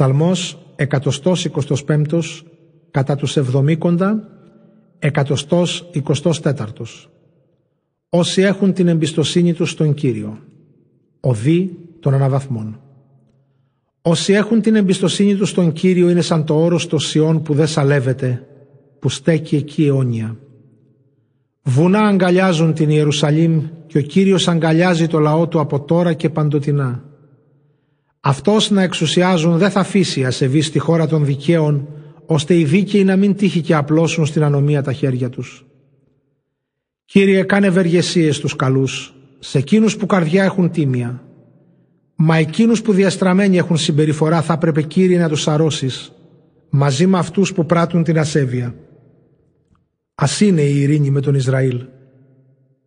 Ψαλμός 125 κατά τους εβδομήκοντα, 124 Όσοι έχουν την εμπιστοσύνη τους στον Κύριο, οδή των αναβαθμών. Όσοι έχουν την εμπιστοσύνη τους στον Κύριο είναι σαν το όρος των Σιών που δεν σαλεύεται, που στέκει εκεί αιώνια. Βουνά αγκαλιάζουν την Ιερουσαλήμ και ο Κύριος αγκαλιάζει το λαό του από τώρα και παντοτινά. Αυτός να εξουσιάζουν δεν θα αφήσει ασεβεί στη χώρα των δικαίων, ώστε οι δίκαιοι να μην τύχει και απλώσουν στην ανομία τα χέρια τους. Κύριε, κάνε ευεργεσίες στους καλούς, σε εκείνους που καρδιά έχουν τίμια. Μα εκείνους που διαστραμμένοι έχουν συμπεριφορά θα έπρεπε, Κύριε, να τους αρρώσεις, μαζί με αυτούς που πράττουν την ασέβεια. Ας είναι η ειρήνη με τον Ισραήλ.